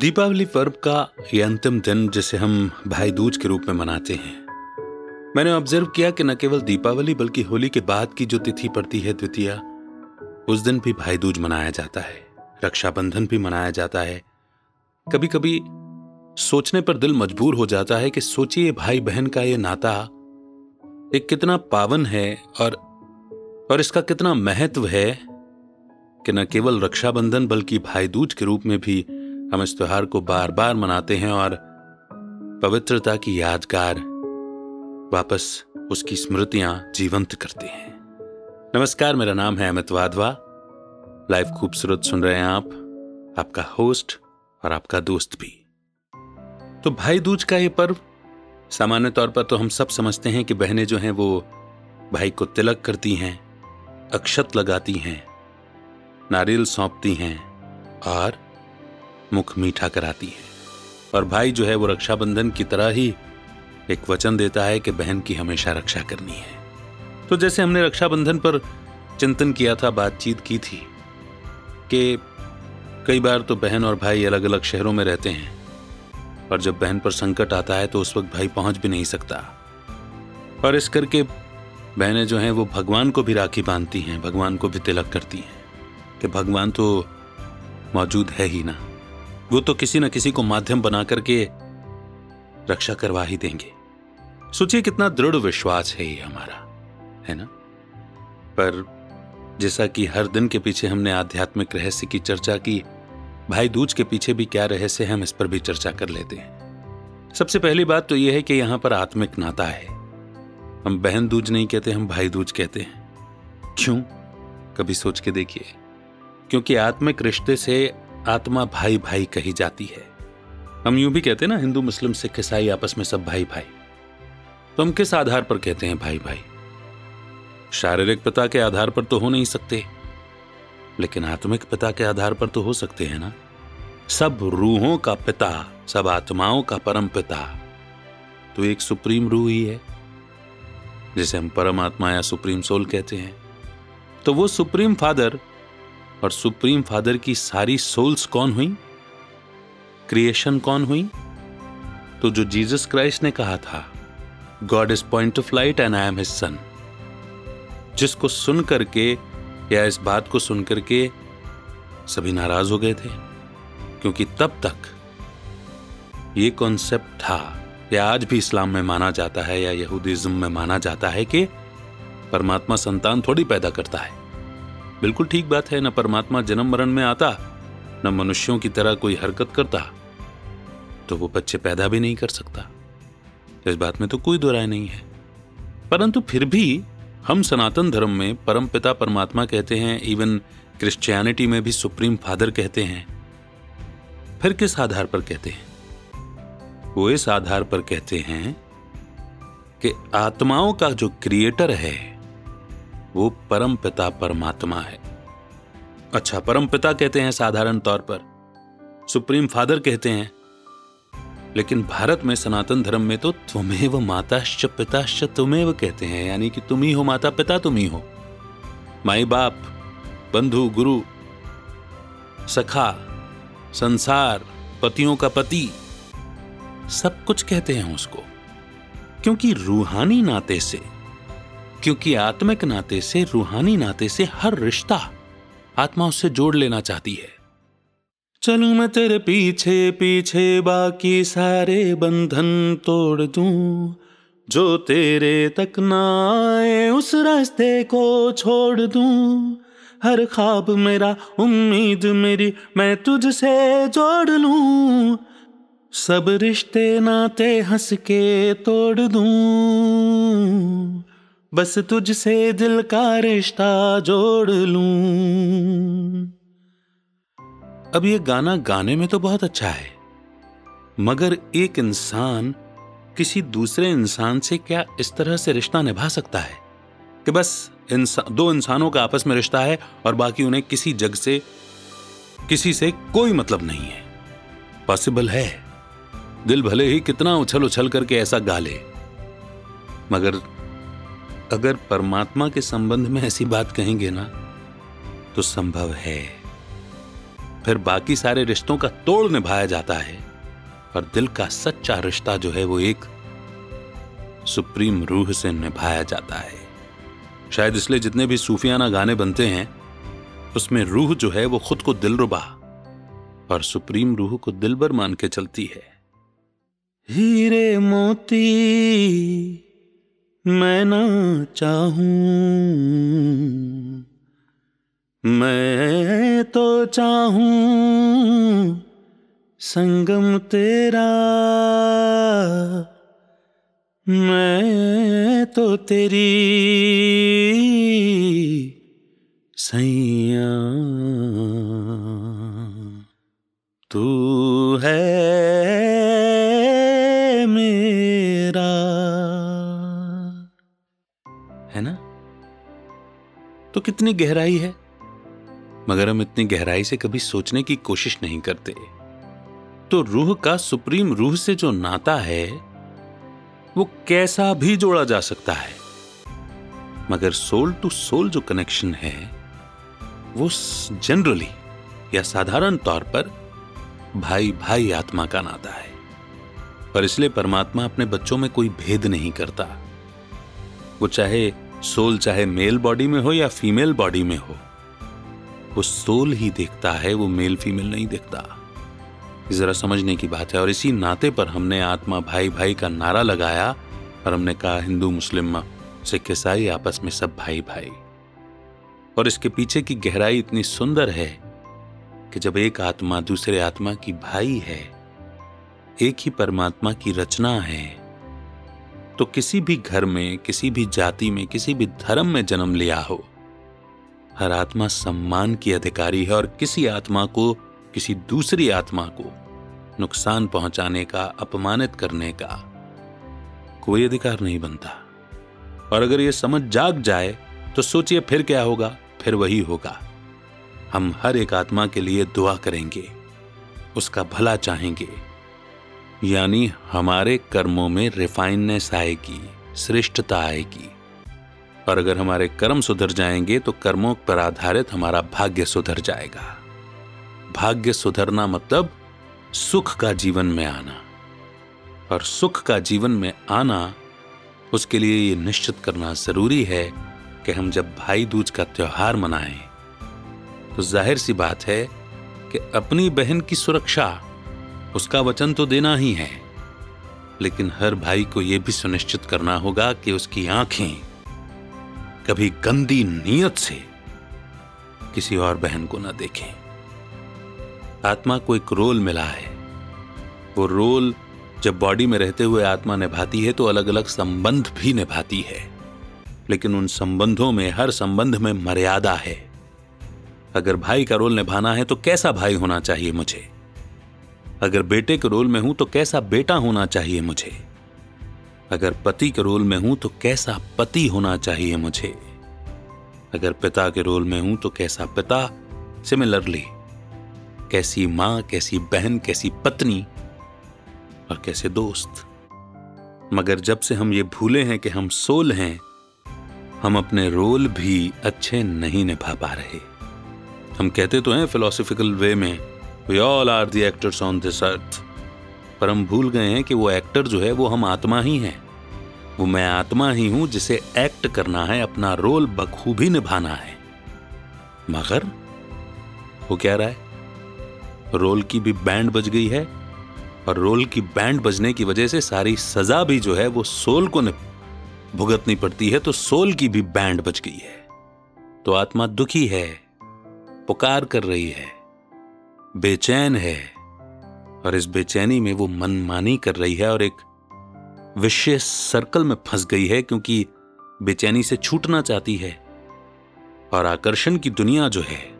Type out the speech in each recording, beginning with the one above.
दीपावली पर्व का यह अंतिम दिन जिसे हम भाई दूज के रूप में मनाते हैं। मैंने ऑब्ज़र्व किया कि न केवल दीपावली बल्कि होली के बाद की जो तिथि पड़ती है द्वितीया, उस दिन भी भाई दूज मनाया जाता है, रक्षाबंधन भी मनाया जाता है। कभी कभी सोचने पर दिल मजबूर हो जाता है कि सोचिए भाई बहन का ये नाता एक कितना पावन है और और इसका कितना महत्व है कि न केवल रक्षाबंधन बल्कि भाई दूज के रूप में भी हम इस त्योहार को बार बार मनाते हैं और पवित्रता की यादगार वापस उसकी स्मृतियाँ जीवंत करते हैं। नमस्कार, मेरा नाम है अमित वाधवा। लाइव खूबसूरत सुन रहे हैं आप, आपका होस्ट और आपका दोस्त भी। तो भाई दूज का ये पर्व, सामान्य तौर पर तो हम सब समझते हैं कि बहनें जो हैं वो भाई को तिलक करती हैं, अक्षत लगाती हैं, नारियल सौंपती हैं और मुख मीठा कराती है। और भाई जो है वो रक्षाबंधन की तरह ही एक वचन देता है कि बहन की हमेशा रक्षा करनी है। तो जैसे हमने रक्षाबंधन पर चिंतन किया था, बातचीत की थी कि कई बार तो बहन और भाई अलग अलग शहरों में रहते हैं, और जब बहन पर संकट आता है तो उस वक्त भाई पहुँच भी नहीं सकता। और इस करके बहनें जो हैं वो भगवान को भी राखी बांधती हैं, भगवान को भी तिलक करती हैं कि भगवान तो मौजूद है ही ना। वो तो किसी न किसी को माध्यम बना करके रक्षा करवा ही देंगे। सोचिए कितना दृढ़ विश्वास है ये हमारा, है ना? पर जैसा कि हर दिन के पीछे हमने आध्यात्मिक रहस्य की चर्चा की भाई दूज के पीछे भी क्या रहस्य है हम इस पर भी चर्चा कर लेते हैं। सबसे पहली बात तो यह है कि यहाँ पर आत्मिक नाता है। हम बहन दूज नहीं कहते, हम भाई दूज कहते हैं। क्यों? कभी सोच के देखिए। क्योंकि आत्मिक रिश्ते से आत्मा भाई भाई कही जाती है। हम यूँ भी कहते हैं ना, हिंदू मुस्लिम, सिख, ईसाई आपस में सब भाई भाई तो हम किस आधार पर कहते हैं भाई भाई शारीरिक पिता के आधार पर तो हो नहीं सकते। लेकिन आत्मिक पिता के आधार पर तो हो सकते हैं ना। सब रूहों का पिता, सब आत्माओं का परम पिता। तो एक सुप्रीम रूह ही है, जिसे हम परमात्मा या सुप्रीम सोल कहते हैं। तो वो सुप्रीम फादर और सुप्रीम फादर की सारी सोल्स कौन हुई? क्रिएशन कौन हुई? तो जो जीसस क्राइस्ट ने कहा था God is point of light and I am his son जिसको सुन करके या इस बात को सुन करके सभी नाराज़ हो गए थे, क्योंकि तब तक ये कॉन्सेप्ट था, या आज भी इस्लाम में माना जाता है या यहूदिज्म में माना जाता है कि परमात्मा संतान थोड़ी पैदा करता है। बिल्कुल ठीक बात है, न परमात्मा जन्म मरण में आता, न मनुष्यों की तरह कोई हरकत करता तो वो बच्चे पैदा भी नहीं कर सकता। इस बात में तो कोई दो राय नहीं है। परंतु फिर भी हम सनातन धर्म में परम पिता परमात्मा कहते हैं, इवन क्रिश्चियनिटी में भी सुप्रीम फादर कहते हैं। फिर किस आधार पर कहते हैं? वो इस आधार पर कहते हैं कि आत्माओं का जो क्रिएटर है वो परम पिता परमात्मा है। अच्छा परम पिता कहते हैं साधारण तौर पर। सुप्रीम फादर कहते हैं, लेकिन भारत में सनातन धर्म में तो तुम्हें माताश्च पिताश्च तुम्हें कहते हैं, यानी कि तुम ही हो, माता पिता तुम ही हो। माई बाप, बंधु, गुरु, सखा, संसार, पतियों का पति, सब कुछ कहते हैं उसको। क्योंकि रूहानी नाते से क्योंकि आत्मिक नाते से, रूहानी नाते से हर रिश्ता आत्मा उससे जोड़ लेना चाहती है। चलू मैं तेरे पीछे पीछे बाकी सारे बंधन तोड़ दूँ, जो तेरे तक ना आए उस रास्ते को छोड़ दूँ। हर ख्वाब मेरा, उम्मीद मेरी मैं तुझसे जोड़ लूँ। सब रिश्ते, नाते हंस के तोड़ दूँ। बस तुझसे दिल का रिश्ता जोड़ लूँ। अब ये गाना गाने में तो बहुत अच्छा है, मगर एक इंसान किसी दूसरे इंसान से क्या इस तरह से रिश्ता निभा सकता है? कि बस इंसान दो इंसानों का आपस में रिश्ता है और बाकी उन्हें किसी जग से, किसी से कोई मतलब नहीं है। पॉसिबल है। दिल भले ही कितना उछल उछल करके ऐसा गा ले, मगर अगर परमात्मा के संबंध में ऐसी बात कहेंगे ना तो संभव है। फिर बाकी सारे रिश्तों का तोड़ निभाया जाता है और दिल का सच्चा रिश्ता जो है वो एक सुप्रीम रूह से निभाया जाता है। शायद इसलिए जितने भी सूफियाना गाने बनते हैं, उसमें रूह जो है वो खुद को दिलरुबा और सुप्रीम रूह को दिलबर मान के चलती है। हीरे मोती। मैं ना चाहूँ। मैं तो चाहूँ संगम तेरा। मैं तो तेरी सैया। तू है ना? तो कितनी गहराई है? मगर हम इतनी गहराई से कभी सोचने की कोशिश नहीं करते। तो रूह का सुप्रीम रूह से जो नाता है, वो कैसा भी जोड़ा जा सकता है। मगर सोल टू सोल जो कनेक्शन है, वो जनरली या साधारण तौर पर भाई भाई आत्मा का नाता है। और इसलिए परमात्मा अपने बच्चों में कोई भेद नहीं करता। वो चाहे सोल चाहे मेल बॉडी में हो या फीमेल बॉडी में हो, वो सोल ही देखता है, वो मेल फीमेल नहीं देखता। जरा समझने की बात है। और इसी नाते पर हमने आत्मा भाई भाई का नारा लगाया और हमने कहा, हिंदू मुस्लिम सिख ईसाई आपस में सब भाई भाई। और इसके पीछे की गहराई इतनी सुंदर है कि जब एक आत्मा दूसरे आत्मा की भाई है, एक ही परमात्मा की रचना है तो किसी भी घर में, किसी भी जाति में, किसी भी धर्म में जन्म लिया हो। हर आत्मा सम्मान की अधिकारी है और किसी आत्मा को, किसी दूसरी आत्मा को नुकसान पहुँचाने का, अपमानित करने का कोई अधिकार नहीं बनता। और अगर यह समझ जाग जाए तो सोचिए फिर क्या होगा, फिर वही होगा। हम हर एक आत्मा के लिए दुआ करेंगे, उसका भला चाहेंगे। यानी हमारे कर्मों में रिफाइननेस आएगी, श्रेष्ठता आएगी। और अगर हमारे कर्म सुधर जाएँगे तो कर्मों पर आधारित हमारा भाग्य सुधर जाएगा। भाग्य सुधरना मतलब सुख का जीवन में आना। और सुख का जीवन में आना, उसके लिए ये निश्चित करना ज़रूरी है कि हम जब भाई दूज का त्योहार मनाएँ तो ज़ाहिर सी बात है कि अपनी बहन की सुरक्षा उसका वचन तो देना ही है। लेकिन हर भाई को यह भी सुनिश्चित करना होगा कि उसकी आँखें कभी गंदी नीयत से किसी और बहन को ना देखें। आत्मा को एक रोल मिला है। वो रोल जब बॉडी में रहते हुए आत्मा निभाती है तो अलग अलग संबंध भी निभाती है। लेकिन उन संबंधों में, हर संबंध में मर्यादा है। अगर भाई का रोल निभाना है तो कैसा भाई होना चाहिए मुझे? अगर बेटे के रोल में हूँ तो कैसा बेटा होना चाहिए मुझे? अगर पति के रोल में हूँ तो कैसा पति होना चाहिए मुझे? अगर पिता के रोल में हूँ तो कैसा पिता? सिमिलरली कैसी माँ, कैसी बहन, कैसी पत्नी और कैसे दोस्त? मगर जब से हम ये भूले हैं कि हम सोल हैं, हम अपने रोल भी अच्छे नहीं निभा पा रहे। हम कहते तो हैं फिलोसफिकल वे में we all are the actors on this earth पर हम भूल गए हैं कि वो एक्टर जो है, वो हम आत्मा ही हैं। वो मैं आत्मा ही हूँ जिसे एक्ट करना है, अपना रोल बखूबी निभाना है। मगर वो क्या रहा है? रोल की भी बैंड बज गई है और रोल की बैंड बजने की वजह से सारी सजा भी जो है, वो सोल को भुगतनी पड़ती है तो सोल की भी बैंड बज गई है। तो आत्मा दुखी है, पुकार कर रही है। बेचैन है और इस बेचैनी में वो मनमानी कर रही है और एक विशेष सर्कल में फंस गई है क्योंकि बेचैनी से छूटना चाहती है और आकर्षण की दुनिया जो है,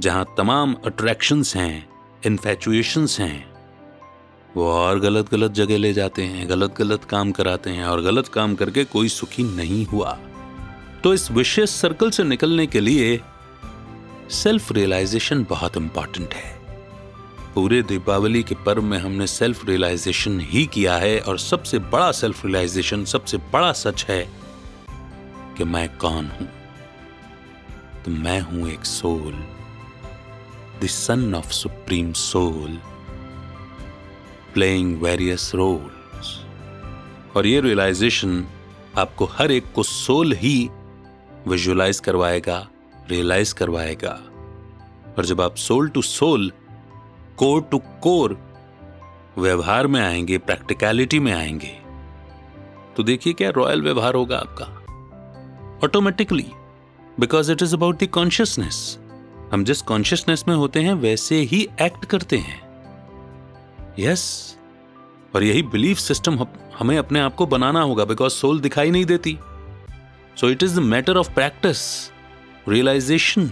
जहाँ तमाम अट्रैक्शंस हैं इन्फेचुएशंस हैं, वो और गलत गलत जगह ले जाते हैं गलत गलत काम कराते हैं और गलत काम करके कोई सुखी नहीं हुआ। तो इस विशेष सर्कल से निकलने के लिए सेल्फ रियलाइजेशन बहुत इंपॉर्टेंट है। पूरे दीपावली के पर्व में हमने सेल्फ रियलाइजेशन ही किया है और सबसे बड़ा सेल्फ रियलाइजेशन सबसे बड़ा सच है कि मैं कौन हूँ? तो मैं हूँ एक soul the son of supreme soul playing various roles और ये रियलाइजेशन आपको हर एक को सोल ही विजुअलाइज करवाएगा। रियलाइज़ करवाएगा। और जब आप soul to soul core to core व्यवहार में आएँगे प्रैक्टिकलिटी में आएँगे तो देखिए क्या रॉयल व्यवहार होगा आपका। Automatically because it is about the consciousness हम जिस कॉन्शियसनेस में होते हैं, वैसे ही एक्ट करते हैं। Yes yes. और यही बिलीफ सिस्टम हमें अपने आप को बनाना होगा बिकॉज़ सोल दिखाई नहीं देती। So it is the matter of practice realisation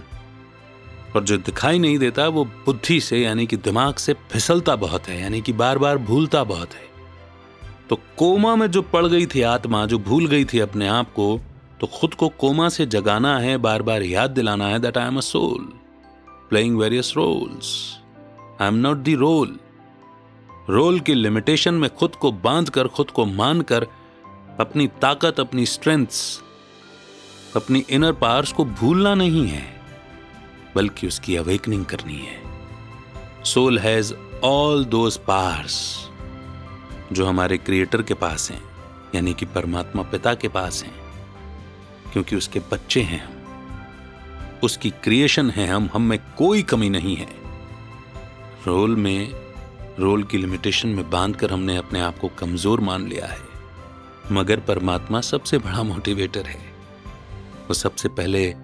और जो दिखाई नहीं देता, वो बुद्धि से, यानी कि दिमाग से फिसलता बहुत है, यानी कि बार बार भूलता बहुत है। तो कोमा में जो पड़ गई थी आत्मा, जो भूल गई थी अपने आप को तो खुद को कोमा से जगाना है बार बार याद दिलाना है that I am a soul playing various roles I am not the role role की लिमिटेशन में खुद को बाँध कर खुद को मानकर, अपनी ताकत, अपनी स्ट्रेंथ्स अपनी इनर पावर्स को भूलना नहीं है, बल्कि उसकी अवेकनिंग करनी है। Soul has all those powers जो हमारे क्रिएटर के पास हैं, यानी कि परमात्मा पिता के पास हैं, क्योंकि उसके बच्चे हैं हम। उसकी क्रिएशन है हम हम में कोई कमी नहीं है। रोल में रोल की लिमिटेशन में बांधकर हमने अपने आप को कमज़ोर मान लिया है, मगर परमात्मा सबसे बड़ा मोटिवेटर है। वो सबसे पहले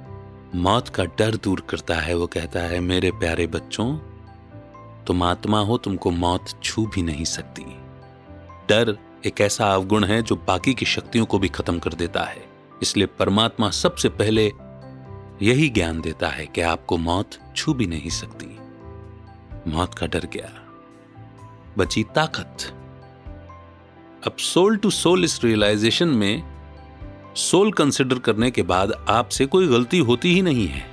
मौत का डर दूर करता है। वो कहता है, मेरे प्यारे बच्चों, तुम आत्मा हो, तुमको मौत छू भी नहीं सकती। डर एक ऐसा अवगुण है जो बाकी की शक्तियों को भी खत्म कर देता है। इसलिए परमात्मा सबसे पहले यही ज्ञान देता है कि आपको मौत छू भी नहीं सकती। मौत का डर गया बची ताकत। अब सोल टू सोल इस रियलाइजेशन में सोल कंसिडर करने के बाद आपसे कोई गलती होती ही नहीं है।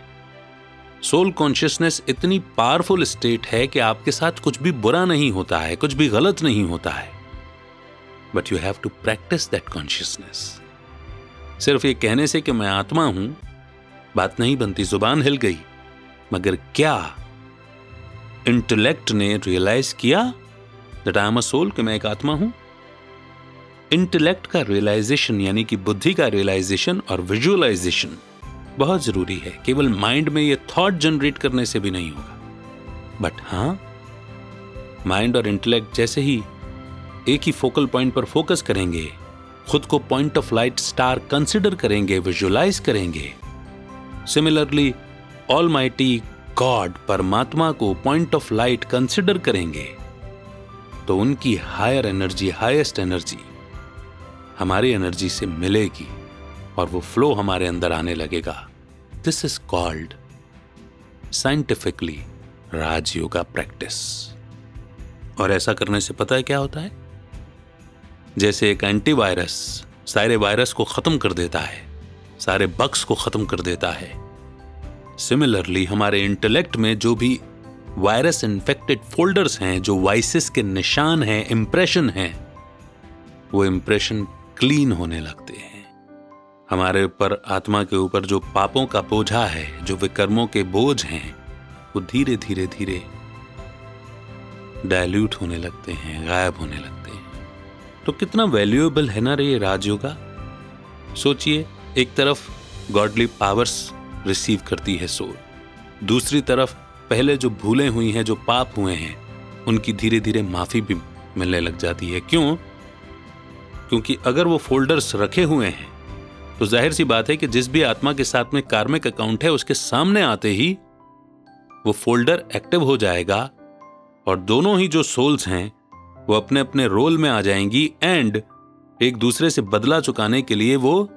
सोल कॉन्शियसनेस इतनी पावरफुल स्टेट है कि आपके साथ कुछ भी बुरा नहीं होता है, कुछ भी गलत नहीं होता है। But you have to practise that consciousness सिर्फ़ ये कहने से कि मैं आत्मा हूँ, बात नहीं बनती, ज़ुबान हिल गई, मगर क्या इंटेलेक्ट ने रियलाइज़ किया that I am a soul कि मैं एक आत्मा हूँ? इंटेलेक्ट का रियलाइजेशन, यानी कि बुद्धि का रियलाइजेशन और विजुअलाइजेशन बहुत ज़रूरी है। केवल माइंड में ये थॉट जनरेट करने से भी नहीं होगा। बट हाँ, माइंड और इंटेलेक्ट जैसे ही एक ही फोकल पॉइंट पर फोकस करेंगे, खुद को point of light star consider करेंगे, विजुअलाइज करेंगे। सिमिलरली ऑल माइटी गॉड परमात्मा को पॉइंट ऑफ़ लाइट कंसिडर करेंगे तो उनकी हायर एनर्जी, हाईएस्ट एनर्जी हमारी एनर्जी से मिलेगी और वो फ्लो हमारे अंदर आने लगेगा। This is called scientifically Rajyoga practice और ऐसा करने से पता है क्या होता है? जैसे एक एंटीवायरस सारे वायरस को खत्म कर देता है, सारे बक्स को खत्म कर देता है। सिमिलरली हमारे इंटेलेक्ट में जो भी वायरस इन्फेक्टेड फोल्डर्स हैं, जो वाइसिस के निशान हैं इंप्रेशन हैं, वो इंप्रेशन क्लीन होने लगते हैं। हमारे ऊपर, आत्मा के ऊपर जो पापों का बोझा है, जो विकर्मों के बोझ हैं, वो धीरे धीरे धीरे डायल्यूट होने लगते हैं, गायब होने लगते हैं। तो कितना वैल्यूएबल है ना रे राजयोगा सोचिए, एक तरफ़ गॉडली पावर्स रिसीव करती है सोल दूसरी तरफ़, पहले जो भूलें हुई हैं, जो पाप हुए हैं, उनकी धीरे धीरे माफ़ी भी मिलने लग जाती है। क्यों? क्योंकि अगर वो फोल्डर्स रखे हुए हैं तो ज़ाहिर सी बात है कि जिस भी आत्मा के साथ में कार्मिक अकाउंट है, उसके सामने आते ही वो फोल्डर एक्टिव हो जाएगा और दोनों ही जो सोल्स हैं, वो अपने अपने रोल में आ जाएँगी एंड एक दूसरे से बदला चुकाने के लिए वो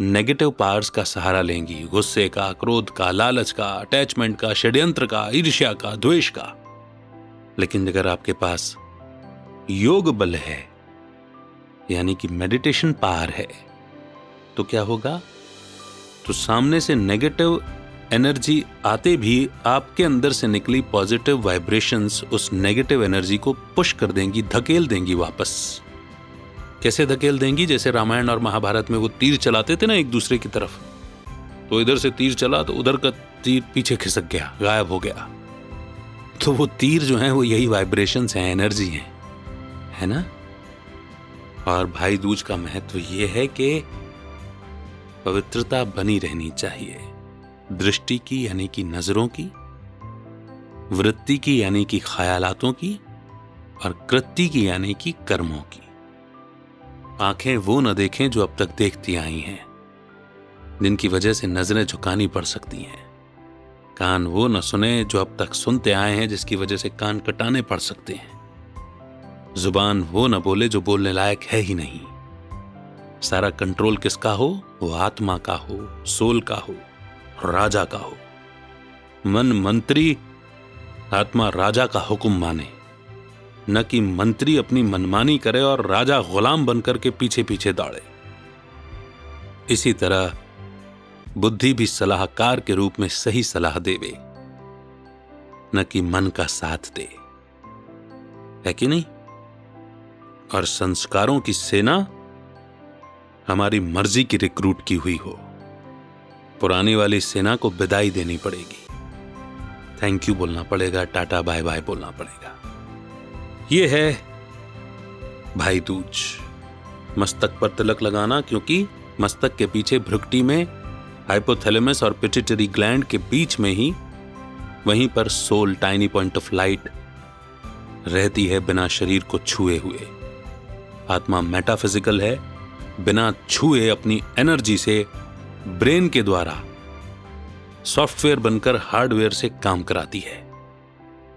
नेगेटिव पावर्स का सहारा लेंगी। गुस्से का, क्रोध का, लालच का, अटैचमेंट का, षड्यंत्र का, ईर्ष्या का, द्वेष का। लेकिन अगर आपके पास योग बल है यानी कि मेडिटेशन पावर है। तो क्या होगा? तो सामने से नेगेटिव एनर्जी आते भी आपके अंदर से निकली पॉजिटिव वाइब्रेशंस उस नेगेटिव एनर्जी को पुश कर देंगी, धकेल देंगी वापस। कैसे धकेल देंगी? जैसे रामायण और महाभारत में वो तीर चलाते थे ना एक दूसरे की तरफ़। तो इधर से तीर चला तो उधर का तीर पीछे खिसक गया, गायब हो गया। तो वो तीर जो है, वो यही वाइब्रेशंस हैं एनर्जी हैं। है ना? और भाई दूज का महत्व ये है कि पवित्रता बनी रहनी चाहिए। दृष्टि की यानी कि नज़रों की, वृत्ति की यानी कि ख्यालातों की और कृति की यानी कि कर्मों की। आँखें वो न देखें जो अब तक देखती आई हैं, जिनकी वजह से नज़रें झुकानी पड़ सकती हैं। कान वो न सुने जो अब तक सुनते आए हैं, जिसकी वजह से कान कटाने पड़ सकते हैं। ज़ुबान वो न बोले जो बोलने लायक है ही नहीं। सारा कंट्रोल किसका हो? वो आत्मा का हो, सोल का हो, राजा का हो। मन मंत्री, आत्मा राजा का हुक्म माने। न कि मंत्री अपनी मनमानी करे और राजा गुलाम बनकर के पीछे पीछे दौड़े। इसी तरह बुद्धि भी सलाहकार के रूप में सही सलाह देवे। न कि मन का साथ दे। है कि नहीं? और संस्कारों की सेना हमारी मर्ज़ी की रिक्रूट की हुई हो। पुरानी वाली सेना को विदाई देनी पड़ेगी। थैंक यू बोलना पड़ेगा, टाटा बाय बाय बोलना पड़ेगा। ये है भाई दूज। मस्तक पर तिलक लगाना क्योंकि मस्तक के पीछे भ्रुकटी में हाइपोथैलेमस और पिटिटरी ग्लैंड के बीच में ही, वहीं पर soul tiny point of light रहती है बिना शरीर को छुए हुए। आत्मा मेटाफिजिकल है, बिना छुए अपनी एनर्जी से ब्रेन के द्वारा सॉफ्टवेयर बनकर हार्डवेयर से काम कराती है।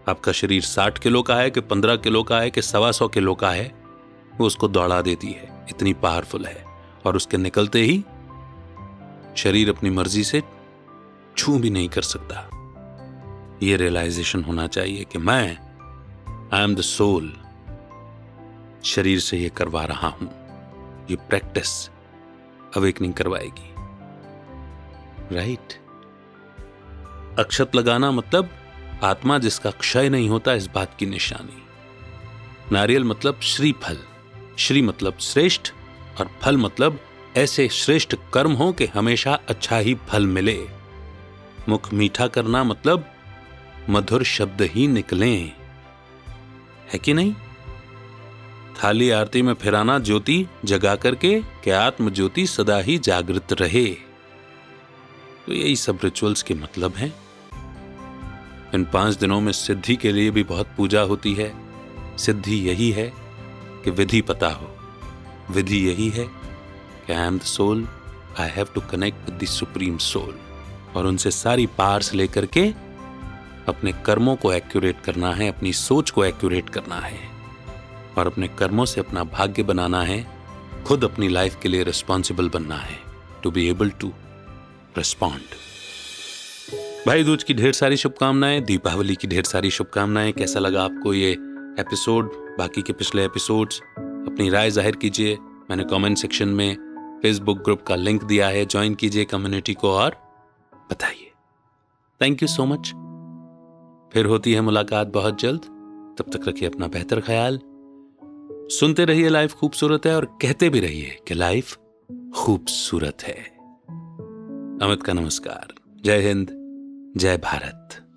आपका शरीर साठ किलो का है कि पंद्रह किलो का है कि सवा सौ किलो का है, वो उसको दौड़ा देती है, इतनी पावरफुल है। और उसके निकलते ही शरीर अपनी मर्ज़ी से छू भी नहीं कर सकता। ये रियलाइजेशन होना चाहिए कि मैं आई एम द सोल शरीर से यह करवा रहा हूँ। ये प्रैक्टिस अवेकनिंग करवाएगी। राइट अक्षत लगाना मतलब आत्मा जिसका क्षय नहीं होता इस बात की निशानी। नारियल मतलब श्री फल श्री मतलब श्रेष्ठ और फल मतलब ऐसे श्रेष्ठ कर्म हो कि हमेशा अच्छा ही फल मिले। मुख मीठा करना मतलब मधुर शब्द ही निकले। है कि नहीं? थाली आरती में फिराना ज्योति जगा करके कि आत्म ज्योति सदा ही जागृत रहे। तो यही सब रिचुअल्स के मतलब हैं। इन पाँच दिनों में सिद्धि के लिए भी बहुत पूजा होती है। सिद्धि यही है कि विधि पता हो। विधि यही है कि I am the soul I have to connect with the supreme soul और उनसे सारी पार्स लेकर के अपने कर्मों को एक्यूरेट करना है, अपनी सोच को एक्यूरेट करना है। और अपने कर्मों से अपना भाग्य बनाना है, खुद अपनी लाइफ के लिए रिस्पॉन्सिबल बनना है to be able to respond Bhai Dooj की ढेर सारी शुभकामनाएँ, दीपावली की ढेर सारी शुभकामनाएँ। कैसा लगा आपको ये एपिसोड बाकी के पिछले एपिसोड्स अपनी राय ज़ाहिर कीजिए। मैंने कमेंट सेक्शन में फेसबुक ग्रुप का लिंक दिया है ज्वाइन कीजिए कम्युनिटी को और बताइए। थैंक यू सो मच फिर होती है मुलाकात बहुत जल्द। तब तक रखिए अपना बेहतर ख्याल। सुनते रहिए, लाइफ खूबसूरत है और कहते भी रहिए कि लाइफ खूबसूरत है। अमित का नमस्कार। जय हिंद, जय भारत।